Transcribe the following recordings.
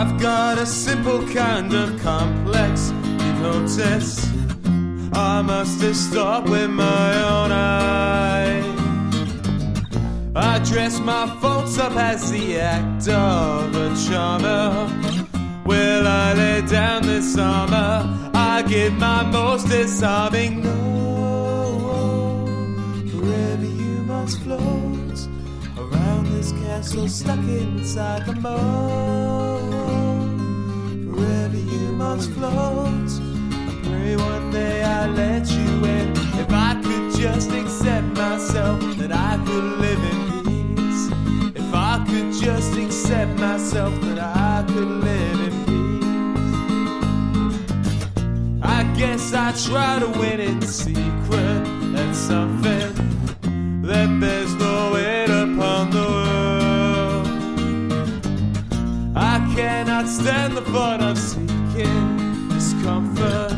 a simple kind of complex you notice. I must have stopped with my own eye. I dress my faults up as the act of a charmer. Will I lay down this armor? I give my most disarming no. Forever you must float around this castle, stuck inside the moat. Myself, that I could live in peace. I guess I try to win in secret. That's something that bears no weight upon the world. I cannot stand the thought of seeking discomfort.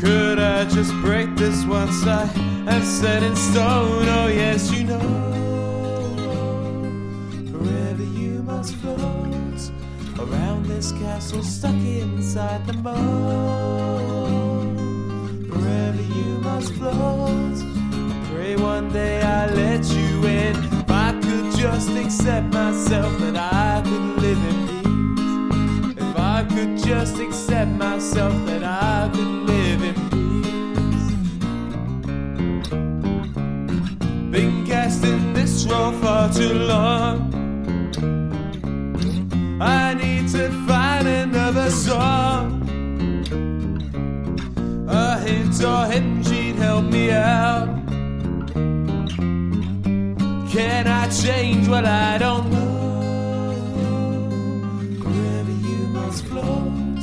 Could I just break this once I am set in stone? Oh, yes, you know. Must float around this castle, stuck inside the moat. Forever you must float. Pray one day I let you in. If I could just accept myself, that I could live in peace. If I could just accept myself, that I could live in peace. Been cast in this role for too long. I need to find another song. A hint or hidden she'd help me out. Can I change what I don't know? Forever you must float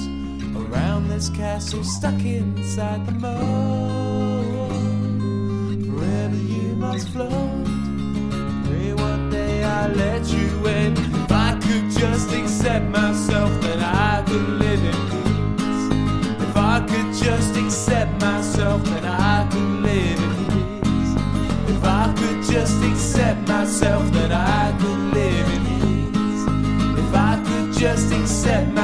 around this castle, stuck inside the moat. Forever you must float. Myself, then